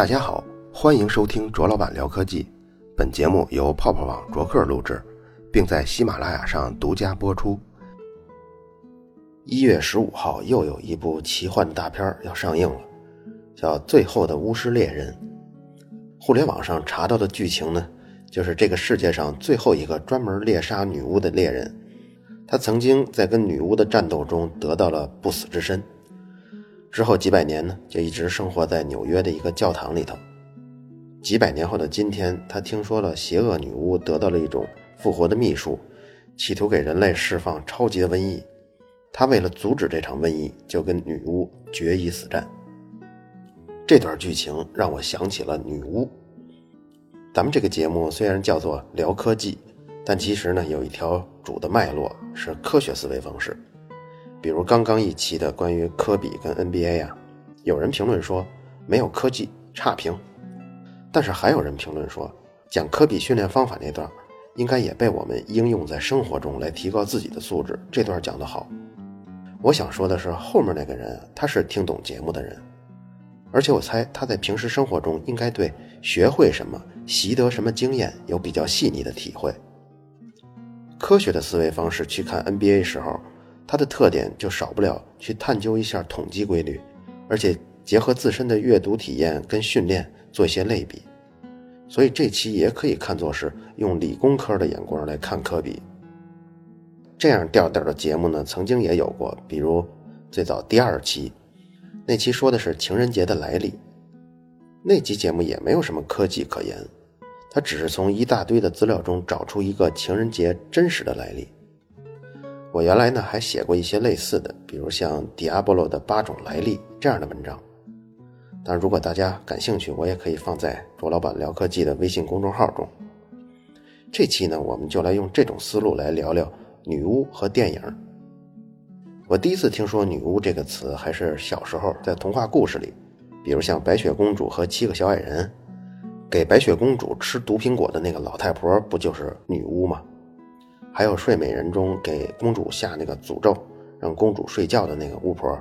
大家好，欢迎收听卓老板聊科技。本节目由泡泡网卓克录制，并在喜马拉雅上独家播出。一月十五号，又有一部奇幻大片要上映了，叫《最后的巫师猎人》。互联网上查到的剧情呢，就是这个世界上最后一个专门猎杀女巫的猎人，他曾经在跟女巫的战斗中得到了不死之身。之后几百年呢，就一直生活在纽约的一个教堂里头。几百年后的今天，他听说了邪恶女巫得到了一种复活的秘术，企图给人类释放超级的瘟疫。他为了阻止这场瘟疫，就跟女巫决一死战。这段剧情让我想起了女巫。咱们这个节目虽然叫做聊科技，但其实呢有一条主的脉络是科学思维方式。比如刚刚一期的关于科比跟 NBA 呀，有人评论说没有科技差评，但是还有人评论说讲科比训练方法那段应该也被我们应用在生活中来提高自己的素质。这段讲得好。我想说的是后面那个人他是听懂节目的人，而且我猜他在平时生活中应该对学会什么、习得什么经验有比较细腻的体会。科学的思维方式去看 NBA 时候。它的特点就少不了去探究一下统计规律，而且结合自身的阅读体验跟训练做一些类比，所以这期也可以看作是用理工科的眼光来看科比。这样调调的节目呢，曾经也有过，比如最早第二期，那期说的是情人节的来历，那期节目也没有什么科技可言，他只是从一大堆的资料中找出一个情人节真实的来历。我原来呢还写过一些类似的，比如像迪亚波罗的八种来历这样的文章。但如果大家感兴趣，我也可以放在卓老板聊科技的微信公众号中。这期呢，我们就来用这种思路来聊聊女巫和电影。我第一次听说“女巫”这个词，还是小时候在童话故事里，比如像白雪公主和七个小矮人，给白雪公主吃毒苹果的那个老太婆，不就是女巫吗？还有《睡美人》中给公主下那个诅咒，让公主睡觉的那个巫婆。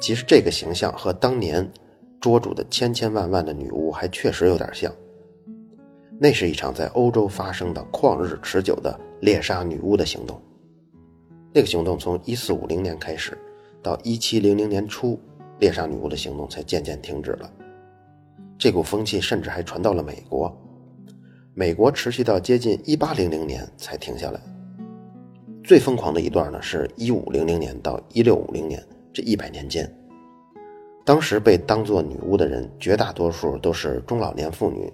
其实这个形象和当年捉住的千千万万的女巫还确实有点像。那是一场在欧洲发生的旷日持久的猎杀女巫的行动。那个行动从1450年开始，到1700年初，猎杀女巫的行动才渐渐停止了。这股风气甚至还传到了美国。美国持续到接近一八零零年才停下来。最疯狂的一段呢，是一五零零年到一六五零年这一百年间。当时被当作女巫的人，绝大多数都是中老年妇女，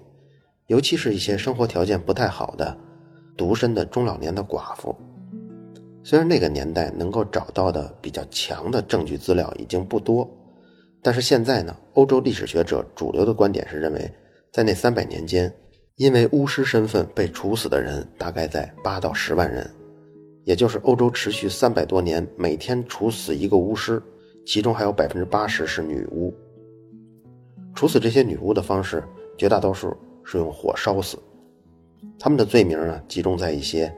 尤其是一些生活条件不太好的独身的中老年的寡妇。虽然那个年代能够找到的比较强的证据资料已经不多，但是现在呢，欧洲历史学者主流的观点是认为，在那三百年间。因为巫师身份被处死的人大概在八到十万人，也就是欧洲持续三百多年每天处死一个巫师，其中还有百分之八十是女巫。处死这些女巫的方式，绝大多数是用火烧死。他们的罪名呢，集中在一些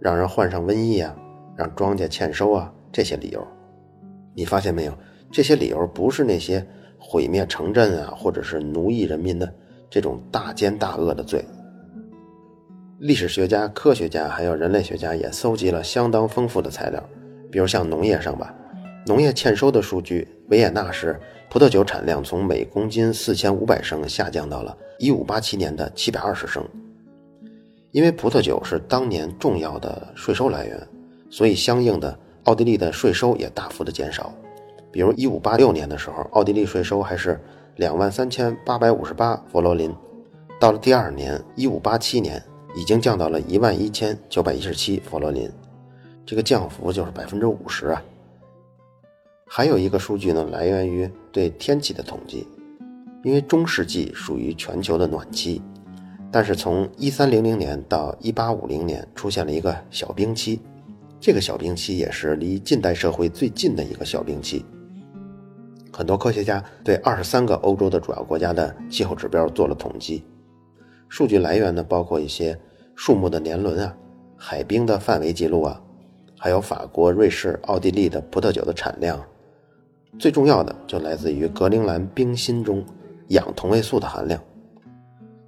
让人患上瘟疫啊、让庄稼欠收啊这些理由。你发现没有？这些理由不是那些毁灭城镇啊，或者是奴役人民的。这种大奸大恶的罪，历史学家、科学家还有人类学家也搜集了相当丰富的材料，比如像农业上吧，农业欠收的数据，维也纳市葡萄酒产量从每公斤四千五百升下降到了一五八七年的七百二十升。因为葡萄酒是当年重要的税收来源，所以相应的奥地利的税收也大幅的减少。比如一五八六年的时候，奥地利税收还是。两万三千八百五十八佛罗林，到了第二年一五八七年，已经降到了一万一千九百一十七佛罗林，这个降幅就是百分之五十啊。还有一个数据呢，来源于对天气的统计，因为中世纪属于全球的暖期，但是从一三零零年到一八五零年出现了一个小冰期，这个小冰期也是离近代社会最近的一个小冰期。很多科学家对二十三个欧洲的主要国家的气候指标做了统计，数据来源呢包括一些树木的年轮啊、海冰的范围记录啊，还有法国、瑞士、奥地利的葡萄酒的产量。最重要的就来自于格陵兰冰芯中氧同位素的含量。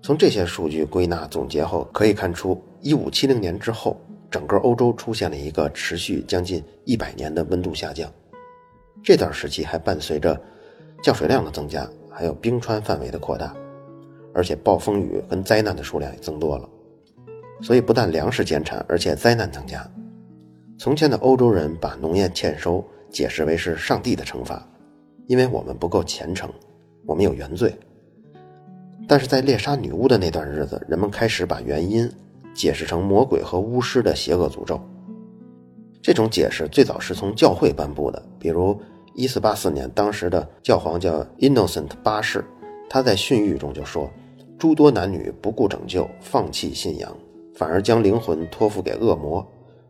从这些数据归纳总结后，可以看出，一五七零年之后，整个欧洲出现了一个持续将近一百年的温度下降。这段时期还伴随着降水量的增加，还有冰川范围的扩大，而且暴风雨跟灾难的数量也增多了。所以，不但粮食减产，而且灾难增加。从前的欧洲人把农业欠收解释为是上帝的惩罚，因为我们不够虔诚，我们有原罪。但是在猎杀女巫的那段日子，人们开始把原因解释成魔鬼和巫师的邪恶诅咒。这种解释最早是从教会颁布的，比如1484年，当时的教皇叫 Innocent 八世，他在训谕中就说：“诸多男女不顾拯救，放弃信仰，反而将灵魂托付给恶魔，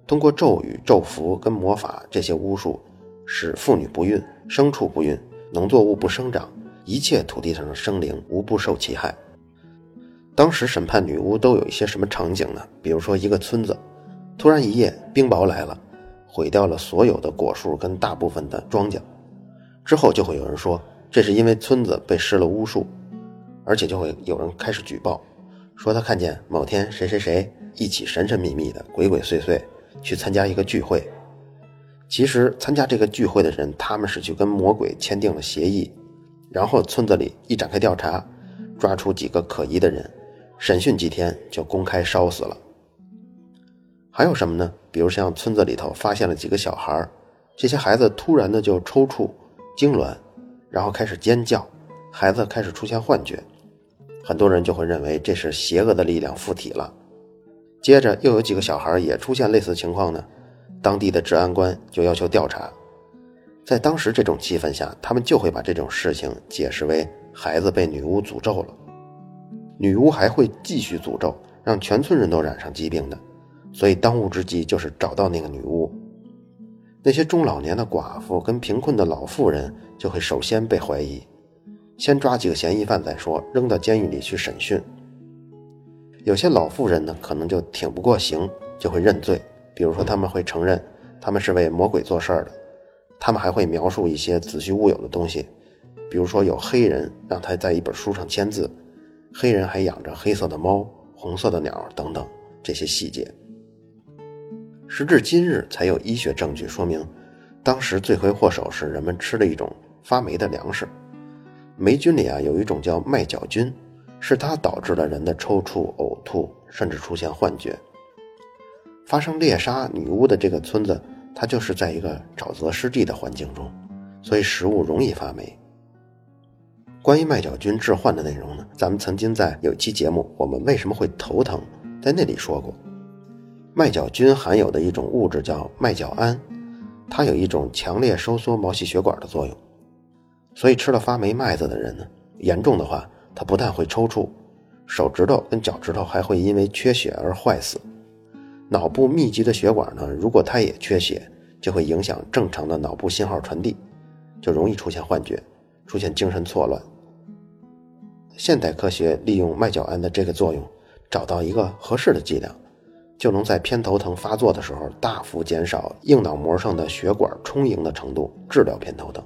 通过咒语、咒符跟魔法这些巫术，使妇女不孕、牲畜不孕、农作物不生长。”一切土地上的生灵无不受其害。当时审判女巫都有一些什么场景呢？比如说一个村子，突然一夜冰雹来了，毁掉了所有的果树跟大部分的庄稼，之后就会有人说这是因为村子被施了巫术，而且就会有人开始举报，说他看见某天谁谁谁一起神神秘秘的、鬼鬼祟祟去参加一个聚会，其实参加这个聚会的人他们是去跟魔鬼签订了协议。然后村子里一展开调查，抓出几个可疑的人，审讯几天就公开烧死了。还有什么呢？比如像村子里头发现了几个小孩这些孩子突然的就抽搐、痉挛，然后开始尖叫，孩子开始出现幻觉，很多人就会认为这是邪恶的力量附体了。接着又有几个小孩也出现类似情况呢，当地的治安官就要求调查。在当时这种气氛下，他们就会把这种事情解释为孩子被女巫诅咒了。女巫还会继续诅咒，让全村人都染上疾病的。所以当务之急就是找到那个女巫。那些中老年的寡妇跟贫困的老妇人就会首先被怀疑，先抓几个嫌疑犯再说，扔到监狱里去审讯。有些老妇人呢，可能就挺不过刑，就会认罪。比如说，他们会承认他们是为魔鬼做事儿的。他们还会描述一些子虚乌有的东西，比如说有黑人让他在一本书上签字，黑人还养着黑色的猫、红色的鸟等等这些细节。时至今日，才有医学证据说明，当时罪魁祸首是人们吃的一种发霉的粮食，霉菌里啊有一种叫麦角菌，是它导致了人的抽搐、呕吐，甚至出现幻觉。发生猎杀女巫的这个村子。它就是在一个沼泽湿地的环境中，所以食物容易发霉。关于麦角菌致幻的内容呢，咱们曾经在有期节目《我们为什么会头疼》在那里说过，麦角菌含有的一种物质叫麦角胺，它有一种强烈收缩毛细血管的作用，所以吃了发霉麦子的人呢，严重的话，他不但会抽搐，手指头跟脚趾头还会因为缺血而坏死。脑部密集的血管呢，如果它也缺血，就会影响正常的脑部信号传递，就容易出现幻觉，出现精神错乱。现代科学利用麦角胺的这个作用，找到一个合适的剂量，就能在偏头疼发作的时候大幅减少硬脑膜上的血管充盈的程度，治疗偏头疼。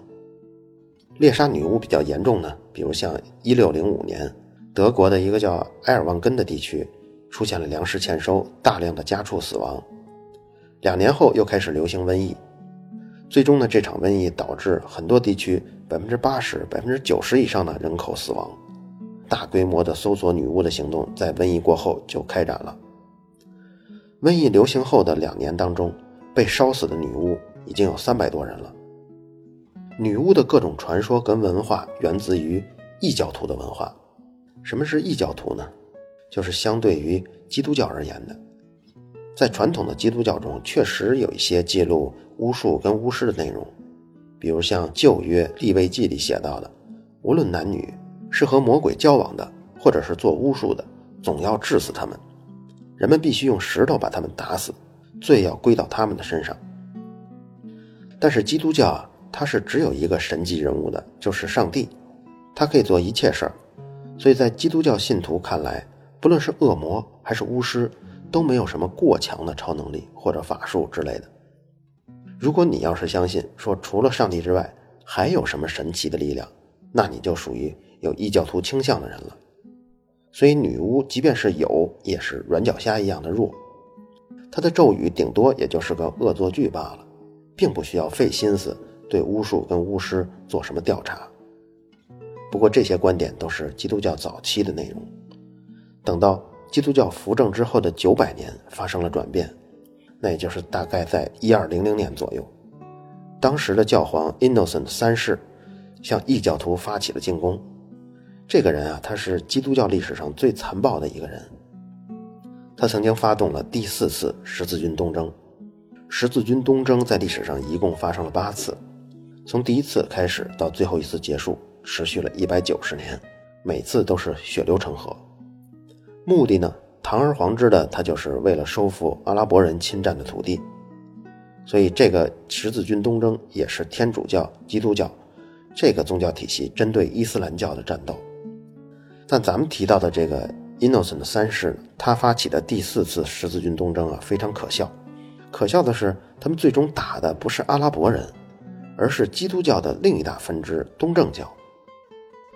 猎杀女巫比较严重呢，比如像1605年，德国的一个叫埃尔旺根的地区。出现了粮食欠收，大量的家畜死亡。两年后又开始流行瘟疫，最终呢，这场瘟疫导致很多地区百分之八十、百分之九十以上的人口死亡。大规模的搜索女巫的行动在瘟疫过后就开展了。瘟疫流行后的两年当中，被烧死的女巫已经有三百多人了。女巫的各种传说跟文化源自于异教徒的文化。什么是异教徒呢？就是相对于基督教而言的，在传统的基督教中，确实有一些记录巫术跟巫师的内容，比如像旧约立位记里写到的，无论男女，是和魔鬼交往的，或者是做巫术的，总要治死他们，人们必须用石头把他们打死，罪要归到他们的身上。但是基督教啊，它是只有一个神级人物的，就是上帝，他可以做一切事儿，所以在基督教信徒看来。不论是恶魔还是巫师，都没有什么过强的超能力或者法术之类的。如果你要是相信说除了上帝之外还有什么神奇的力量，那你就属于有异教徒倾向的人了。所以女巫即便是有，也是软脚虾一样的弱。她的咒语顶多也就是个恶作剧罢了，并不需要费心思对巫术跟巫师做什么调查。不过这些观点都是基督教早期的内容。等到基督教扶正之后的九百年发生了转变，那也就是大概在一二零零年左右，当时的教皇 Innocent 三世向异教徒发起了进攻。这个人啊，他是基督教历史上最残暴的一个人。他曾经发动了第四次十字军东征。十字军东征在历史上一共发生了八次，从第一次开始到最后一次结束。持续了一百九十年，每次都是血流成河。目的呢，堂而皇之的，他就是为了收复阿拉伯人侵占的土地。所以，这个十字军东征也是天主教、基督教这个宗教体系针对伊斯兰教的战斗。但咱们提到的这个 Innocent 三世，他发起的第四次十字军东征啊，非常可笑。可笑的是，他们最终打的不是阿拉伯人，而是基督教的另一大分支东正教。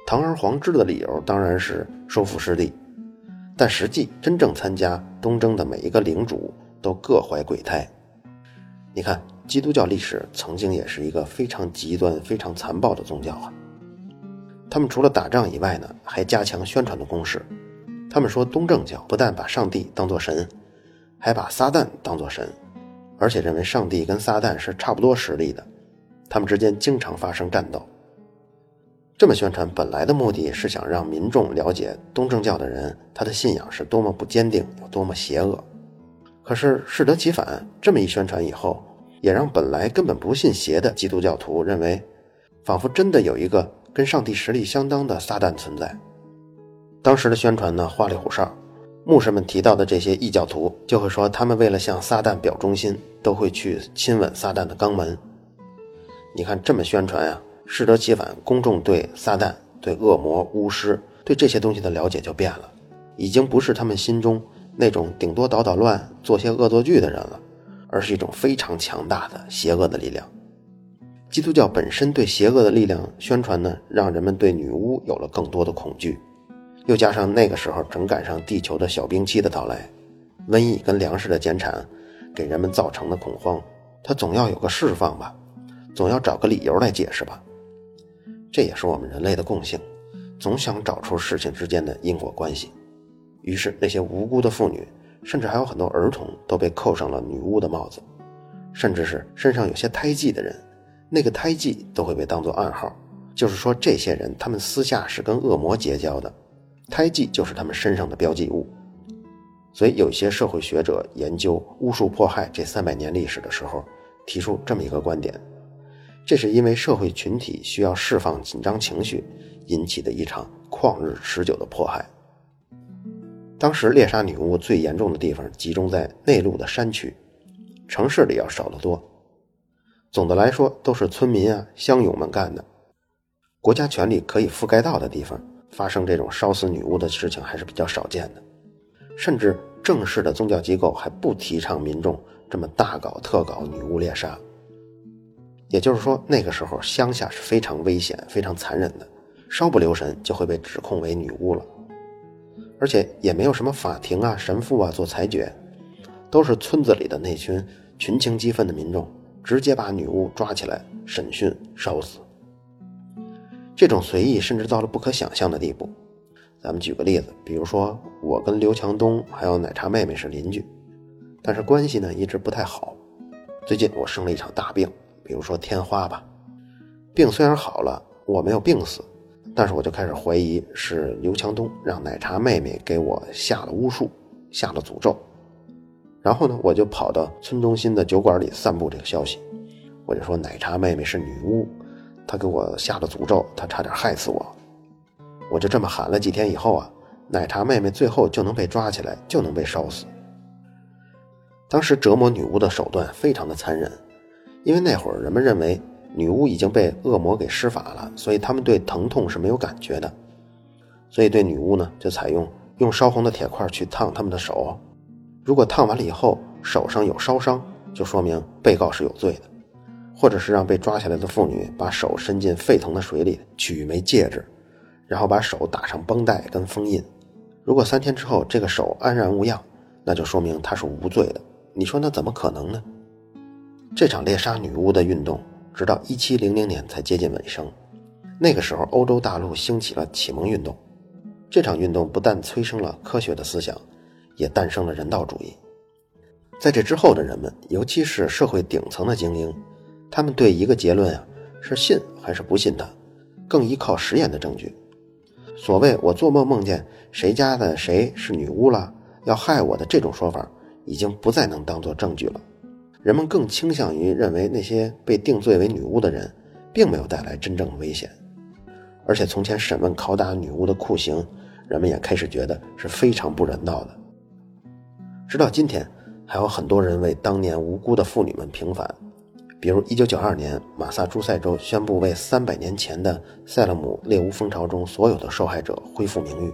堂而皇之的理由当然是收复失地，但实际真正参加东征的每一个领主都各怀鬼胎。你看，基督教历史曾经也是一个非常极端、非常残暴的宗教啊。他们除了打仗以外呢，还加强宣传的攻势。他们说，东正教不但把上帝当作神，还把撒旦当作神，而且认为上帝跟撒旦是差不多实力的，他们之间经常发生战斗。这么宣传本来的目的是想让民众了解东正教的人他的信仰是多么不坚定，有多么邪恶。可是适得其反，这么一宣传以后，也让本来根本不信邪的基督教徒认为，仿佛真的有一个跟上帝实力相当的撒旦存在。当时的宣传呢花里胡哨，牧师们提到的这些异教徒就会说，他们为了向撒旦表忠心，都会去亲吻撒旦的肛门。你看这么宣传呀？适得其反，公众对撒旦、对恶魔、巫师、对这些东西的了解就变了，已经不是他们心中那种顶多捣捣乱、做些恶作剧的人了，而是一种非常强大的邪恶的力量。基督教本身对邪恶的力量宣传呢，让人们对女巫有了更多的恐惧，又加上那个时候正赶上地球的小冰期的到来，瘟疫跟粮食的减产，给人们造成的恐慌，它总要有个释放吧，总要找个理由来解释吧。这也是我们人类的共性，总想找出事情之间的因果关系。于是，那些无辜的妇女，甚至还有很多儿童，都被扣上了女巫的帽子。甚至是身上有些胎记的人，那个胎记都会被当作暗号，就是说，这些人他们私下是跟恶魔结交的，胎记就是他们身上的标记物。所以，有些社会学者研究巫术迫害这三百年历史的时候，提出这么一个观点。这是因为社会群体需要释放紧张情绪引起的一场旷日持久的迫害。当时猎杀女巫最严重的地方集中在内陆的山区，城市里要少得多。总的来说，都是村民啊乡勇们干的。国家权力可以覆盖到的地方，发生这种烧死女巫的事情还是比较少见的。甚至正式的宗教机构还不提倡民众这么大搞特搞女巫猎杀。也就是说，那个时候乡下是非常危险、非常残忍的，稍不留神就会被指控为女巫了。而且也没有什么法庭啊、神父啊做裁决，都是村子里的那群群情激愤的民众直接把女巫抓起来审讯、烧死。这种随意甚至到了不可想象的地步。咱们举个例子，比如说我跟刘强东还有奶茶妹妹是邻居，但是关系呢一直不太好。最近我生了一场大病。比如说天花吧，病虽然好了，我没有病死，但是我就开始怀疑是刘强东让奶茶妹妹给我下了巫术，下了诅咒。然后呢，我就跑到村中心的酒馆里散布这个消息，我就说奶茶妹妹是女巫，她给我下了诅咒，她差点害死我。我就这么喊了几天以后啊，奶茶妹妹最后就能被抓起来，就能被烧死。当时折磨女巫的手段非常的残忍。因为那会儿人们认为女巫已经被恶魔给施法了，所以他们对疼痛是没有感觉的，所以对女巫呢就采用用烧红的铁块去烫他们的手，如果烫完了以后手上有烧伤，就说明被告是有罪的，或者是让被抓下来的妇女把手伸进沸腾的水里取一枚戒指，然后把手打上绷带跟封印。如果三天之后这个手安然无恙，那就说明他是无罪的。你说那怎么可能呢？这场猎杀女巫的运动，直到一七零零年才接近尾声。那个时候，欧洲大陆兴起了启蒙运动。这场运动不但催生了科学的思想，也诞生了人道主义。在这之后的人们，尤其是社会顶层的精英，他们对一个结论啊，是信还是不信的，更依靠实验的证据。所谓“我做梦梦见谁家的谁是女巫了，要害我的”这种说法，已经不再能当做证据了。人们更倾向于认为那些被定罪为女巫的人，并没有带来真正的危险。而且从前审问拷打女巫的酷刑，人们也开始觉得是非常不人道的。直到今天。还有很多人为当年无辜的妇女们平反，比如1992年，马萨诸塞州宣布为300年前的塞勒姆猎巫风潮中所有的受害者恢复名誉。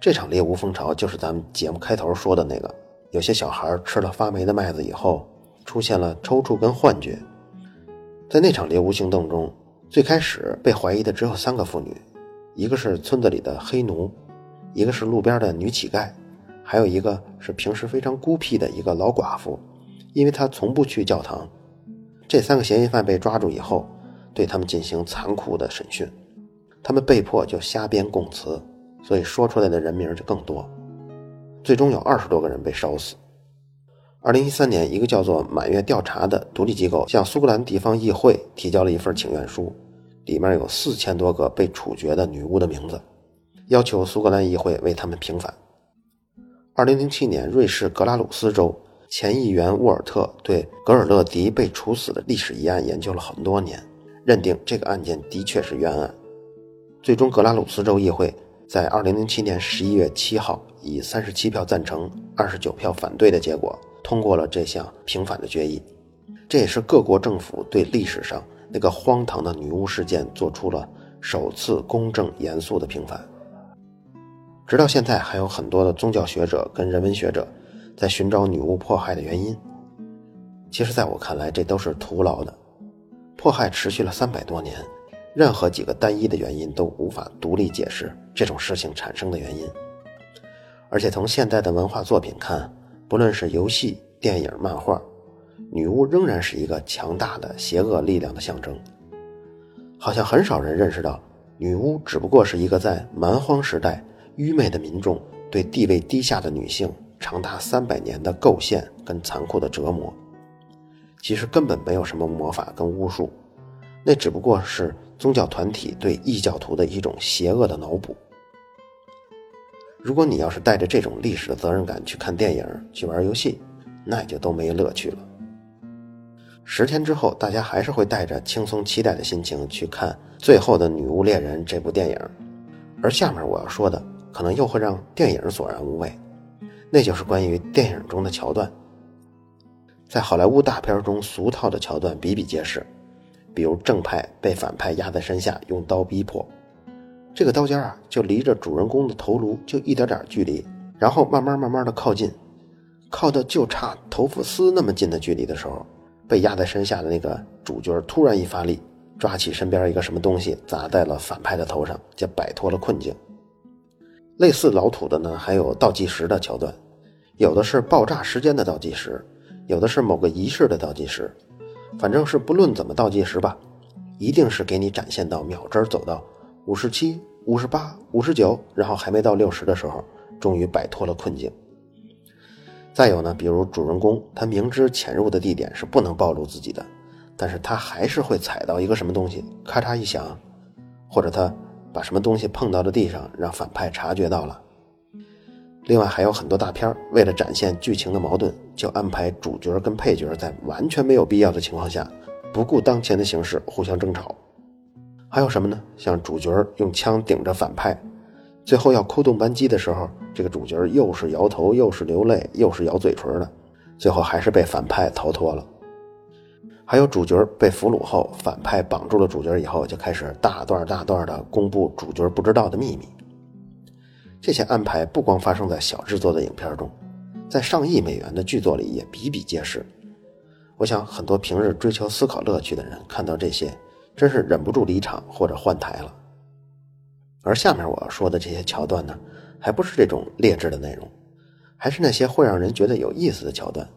这场猎巫风潮就是咱们节目开头说的那个：有些小孩吃了发霉的麦子以后，出现了抽搐跟幻觉。在那场猎巫行动中，最开始被怀疑的只有三个妇女，一个是村子里的黑奴，一个是路边的女乞丐。还有一个是平时非常孤僻的一个老寡妇，因为她从不去教堂。这三个嫌疑犯被抓住以后，对他们进行残酷的审讯，他们被迫就瞎编供词，所以说出来的人名就更多。最终有二十多个人被烧死。二零一三年，一个叫做“满月调查”的独立机构向苏格兰地方议会提交了一份请愿书，里面有四千多个被处决的女巫的名字，要求苏格兰议会为他们平反。二零零七年，瑞士格拉鲁斯州前议员沃尔特对格尔勒迪被处死的历史一案研究了很多年，认定这个案件的确是冤案。最终，格拉鲁斯州议会在二零零七年十一月七号以三十七票赞成、二十九票反对的结果通过了这项平反的决议。这也是各国政府对历史上那个荒唐的女巫事件做出了首次公正严肃的平反。直到现在，还有很多的宗教学者跟人文学者在寻找女巫迫害的原因。其实，在我看来，这都是徒劳的。迫害持续了三百多年，任何几个单一的原因都无法独立解释这种事情产生的原因。而且，从现代的文化作品看，不论是游戏、电影、漫画，女巫仍然是一个强大的邪恶力量的象征。好像很少人认识到，女巫只不过是一个在蛮荒时代。愚昧的民众对地位低下的女性长达三百年的构陷跟残酷的折磨，其实根本没有什么魔法跟巫术，那只不过是宗教团体对异教徒的一种邪恶的脑补。如果你要是带着这种历史的责任感去看电影、去玩游戏，那也就都没乐趣了。十天之后，大家还是会带着轻松期待的心情去看《最后的女巫猎人》这部电影，而下面我要说的。可能又会让电影索然无味，那就是关于电影中的桥段。在好莱坞大片中，俗套的桥段比比皆是，比如正派被反派压在身下，用刀逼迫，这个刀尖啊，就离着主人公的头颅就一点点距离，然后慢慢慢慢的靠近，靠的就差头发丝那么近的距离的时候，被压在身下的那个主角突然一发力，抓起身边一个什么东西砸在了反派的头上，就摆脱了困境。类似老土的呢，还有倒计时的桥段，有的是爆炸时间的倒计时，有的是某个仪式的倒计时，反正是不论怎么倒计时吧，一定是给你展现到秒针走到五十七、五十八、五十九，然后还没到六十的时候，终于摆脱了困境。再有呢，比如主人公他明知潜入的地点是不能暴露自己的，但是他还是会踩到一个什么东西，咔嚓一响，或者他。把什么东西碰到了地上，让反派察觉到了。另外还有很多大片为了展现剧情的矛盾，就安排主角跟配角在完全没有必要的情况下，不顾当前的形势互相争吵。还有什么呢？像主角用枪顶着反派，最后要扣动扳机的时候，这个主角又是摇头，又是流泪，又是咬嘴唇的，最后还是被反派逃脱了。还有主角被俘虏后，反派绑住了主角以后，就开始大段大段的公布主角不知道的秘密。这些安排不光发生在小制作的影片中，在上亿美元的剧作里也比比皆是。我想很多平日追求思考乐趣的人看到这些，真是忍不住离场或者换台了。而下面我要说的这些桥段呢，还不是这种劣质的内容，还是那些会让人觉得有意思的桥段。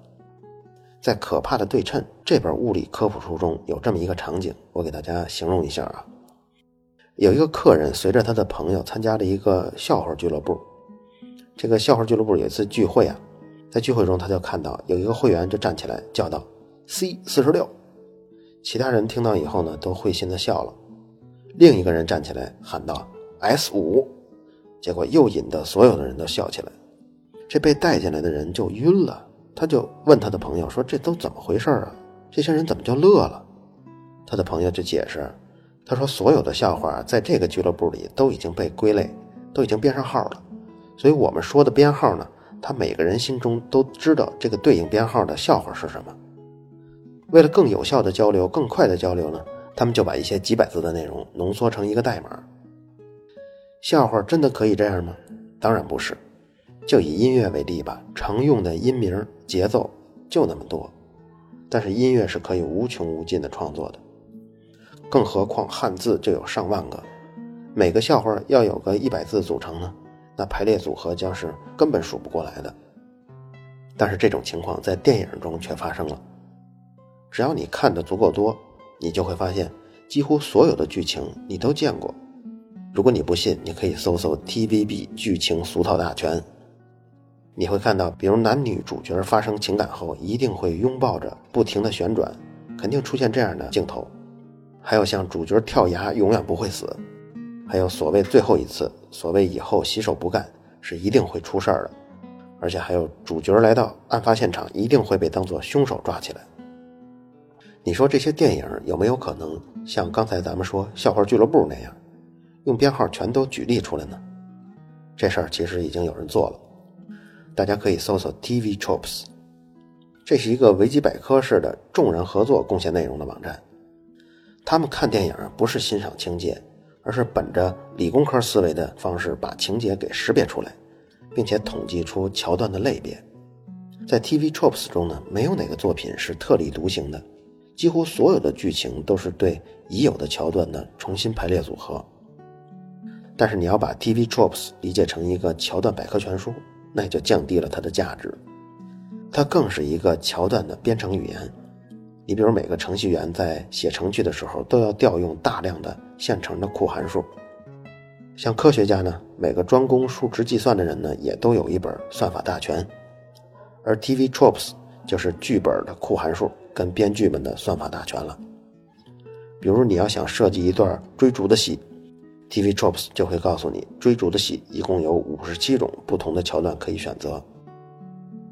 在《可怕的对称》这本物理科普书中有这么一个场景，我给大家形容一下啊。有一个客人随着他的朋友参加了一个笑话俱乐部，这个笑话俱乐部有一次聚会啊，在聚会中他就看到有一个会员就站起来叫道：“C 四十六。”其他人听到以后呢，都会心的笑了。另一个人站起来喊道：“S 五。”结果又引得所有的人都笑起来。这被带进来的人就晕了，他就问他的朋友说：“这都怎么回事啊？这些人怎么就乐了？”他的朋友就解释，他说：“所有的笑话在这个俱乐部里都已经被归类，都已经编上号了。所以我们说的编号呢，他每个人心中都知道这个对应编号的笑话是什么。”为了更有效的交流、更快的交流呢，他们就把一些几百字的内容浓缩成一个代码。笑话真的可以这样吗？当然不是。就以音乐为例吧，常用的音名、节奏就那么多，但是音乐是可以无穷无尽的创作的。更何况汉字就有上万个，每个笑话要有个一百字组成呢，那排列组合将是根本数不过来的。但是这种情况在电影中却发生了。只要你看的足够多，你就会发现，几乎所有的剧情你都见过。如果你不信，你可以搜搜 TVB 剧情俗套大全，你会看到，比如男女主角发生情感后，一定会拥抱着，不停的旋转，肯定出现这样的镜头。还有像主角跳崖永远不会死，还有所谓最后一次，所谓以后洗手不干，是一定会出事儿的。而且还有主角来到案发现场，一定会被当作凶手抓起来。你说这些电影有没有可能像刚才咱们说笑话俱乐部那样，用编号全都举例出来呢？这事儿其实已经有人做了，大家可以搜索 TV Tropes，这是一个维基百科式的众人合作贡献内容的网站。他们看电影不是欣赏情节，而是本着理工科思维的方式把情节给识别出来，并且统计出桥段的类别。在 TV Tropes 中呢，没有哪个作品是特立独行的。几乎所有的剧情都是对已有的桥段的重新排列组合，但是你要把 TV tropes 理解成一个桥段百科全书，那就降低了它的价值。它更是一个桥段的编程语言。你比如每个程序员在写程序的时候都要调用大量的现成的库函数，像科学家呢，每个专攻数值计算的人呢，也都有一本算法大全，而 TV tropes 就是剧本的库函数。跟编剧们的算法大全了。比如你要想设计一段追逐的戏 TV TROPS 就会告诉你，追逐的戏一共有五十七种不同的桥段可以选择。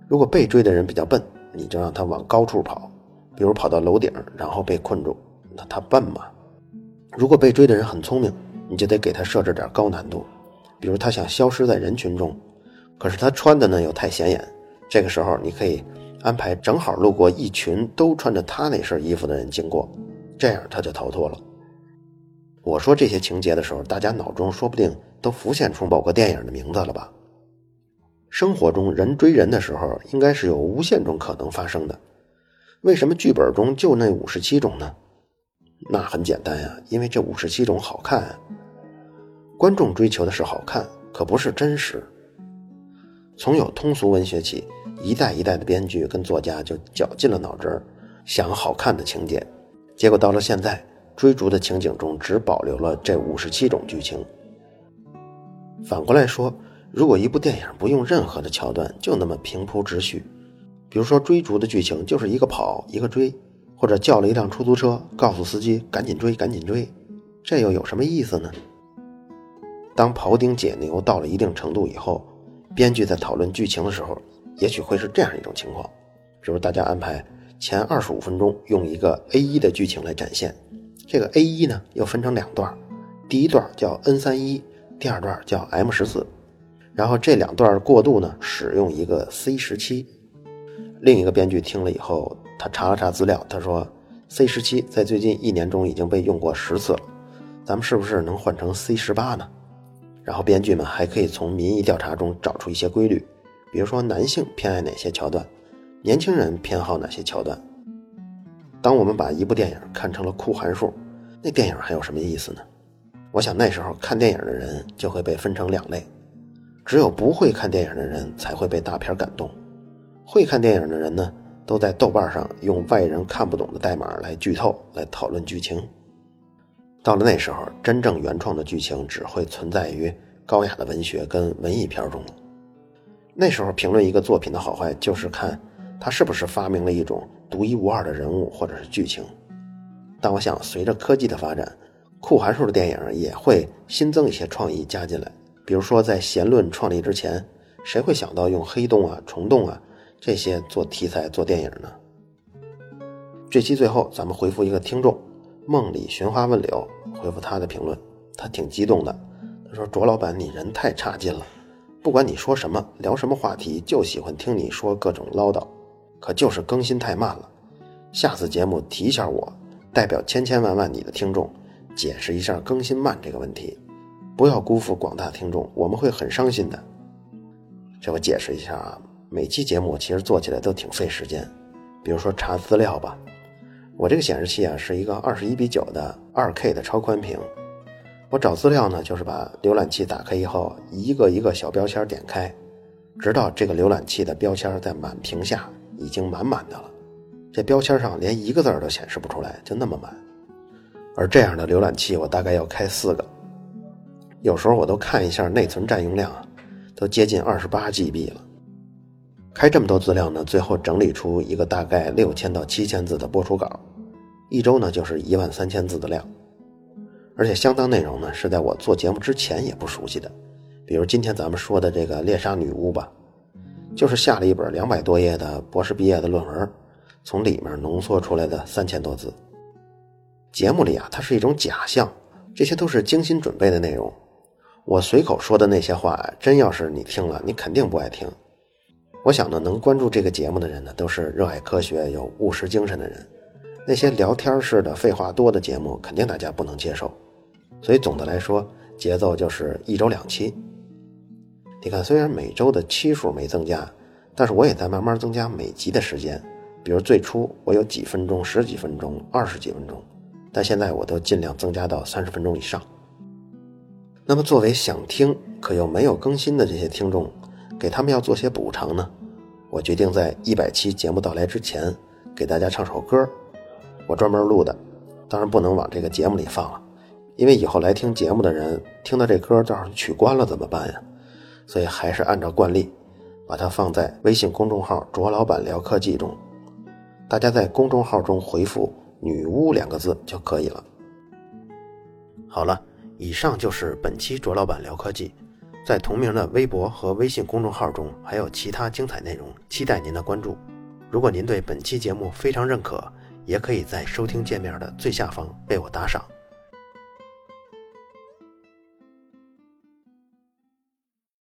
如果被追的人比较笨，你就让他往高处跑，比如跑到楼顶，然后被困住，那他笨吗？如果被追的人很聪明，你就得给他设置点高难度，比如他想消失在人群中，可是他穿的呢又太显眼，这个时候你可以。安排正好路过一群都穿着他那身衣服的人经过，这样他就逃脱了。我说这些情节的时候，大家脑中说不定都浮现出某个电影的名字了吧？生活中人追人的时候，应该是有无限种可能发生的。为什么剧本中就那五十七种呢？那很简单呀，因为这五十七种好看。观众追求的是好看，可不是真实。从有通俗文学起。一代一代的编剧跟作家就绞尽了脑汁儿，想好看的情节，结果到了现在，追逐的情景中只保留了这五十七种剧情。反过来说，如果一部电影不用任何的桥段，就那么平铺直叙，比如说追逐的剧情就是一个跑一个追，或者叫了一辆出租车，告诉司机赶紧追赶紧追，这又有什么意思呢？当庖丁解牛到了一定程度以后，编剧在讨论剧情的时候。也许会是这样一种情况，比如大家安排前二十五分钟用一个 A 一的剧情来展现，这个 A 一呢又分成两段，第一段叫 N 三一，第二段叫 M 十四，然后这两段过渡呢使用一个 C 十七。另一个编剧听了以后，他查了查资料，他说 C 十七在最近一年中已经被用过十次了，咱们是不是能换成 C 十八呢？然后编剧们还可以从民意调查中找出一些规律。比如说，男性偏爱哪些桥段，年轻人偏好哪些桥段。当我们把一部电影看成了库函数，那电影还有什么意思呢？我想那时候看电影的人就会被分成两类，只有不会看电影的人才会被大片感动，会看电影的人呢，都在豆瓣上用外人看不懂的代码来剧透、来讨论剧情。到了那时候，真正原创的剧情只会存在于高雅的文学跟文艺片中。那时候评论一个作品的好坏，就是看他是不是发明了一种独一无二的人物或者是剧情。但我想，随着科技的发展，酷函数的电影也会新增一些创意加进来。比如说，在弦论创立之前，谁会想到用黑洞啊、虫洞啊这些做题材做电影呢？这期最后，咱们回复一个听众梦里寻花问柳，回复他的评论，他挺激动的。他说：“卓老板，你人太差劲了，不管你说什么，聊什么话题，就喜欢听你说各种唠叨，可就是更新太慢了。下次节目提一下我。”代表千千万万你的听众，解释一下更新慢这个问题，不要辜负广大听众，我们会很伤心的。这我解释一下啊，每期节目其实做起来都挺费时间，比如说查资料吧，我这个显示器啊是一个二十一比九的二 K 的超宽屏，我找资料呢就是把浏览器打开以后，一个一个小标签点开，直到这个浏览器的标签在满屏下已经满满的了。这标签上连一个字都显示不出来，就那么满。而这样的浏览器，我大概要开四个。有时候我都看一下内存占用量，都接近二十八 GB 了。开这么多资料呢，最后整理出一个大概六千到七千字的播出稿，一周呢就是一万三千字的量。而且相当内容呢是在我做节目之前也不熟悉的，比如今天咱们说的这个猎杀女巫吧，就是下了一本两百多页的博士毕业的论文。从里面浓缩出来的三千多字。节目里啊，它是一种假象，这些都是精心准备的内容。我随口说的那些话，真要是你听了，你肯定不爱听。我想呢，能关注这个节目的人呢，都是热爱科学、有务实精神的人。那些聊天式的、废话多的节目，肯定大家不能接受。所以总的来说，节奏就是一周两期。你看，虽然每周的期数没增加，但是我也在慢慢增加每集的时间。比如最初我有几分钟、十几分钟、二十几分钟，但现在我都尽量增加到三十分钟以上。那么作为想听可又没有更新的这些听众，给他们要做些补偿呢？我决定在一百期节目到来之前，给大家唱首歌，我专门录的，当然不能往这个节目里放了，因为以后来听节目的人听到这歌到时候取关了怎么办呀？所以还是按照惯例，把它放在微信公众号“卓老板聊科技”中。大家在公众号中回复“女巫”两个字就可以了。好了，以上就是本期卓老板聊科技，在同名的微博和微信公众号中还有其他精彩内容，期待您的关注。如果您对本期节目非常认可，也可以在收听界面的最下方为我打赏。